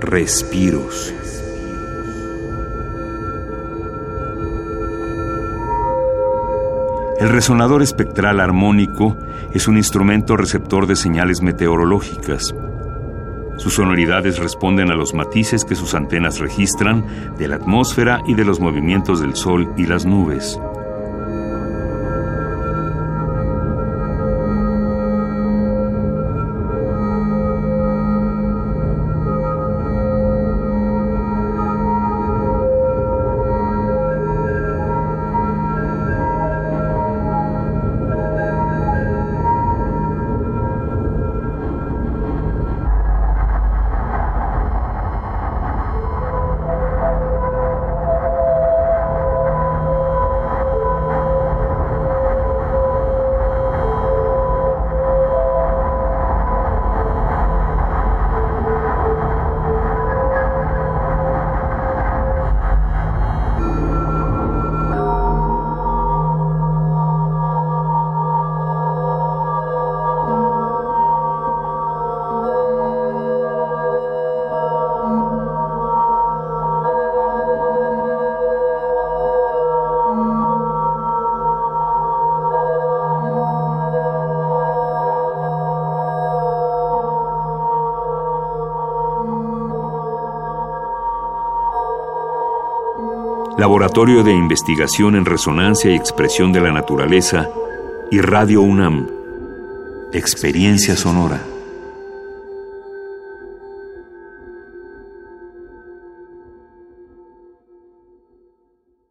Respiros. El resonador espectral armónico es un instrumento receptor de señales meteorológicas. Sus sonoridades responden a los matices que sus antenas registran de la atmósfera y de los movimientos del Sol y las nubes. Laboratorio de Investigación en Resonancia y Expresión de la Naturaleza y Radio UNAM. Experiencia Sonora.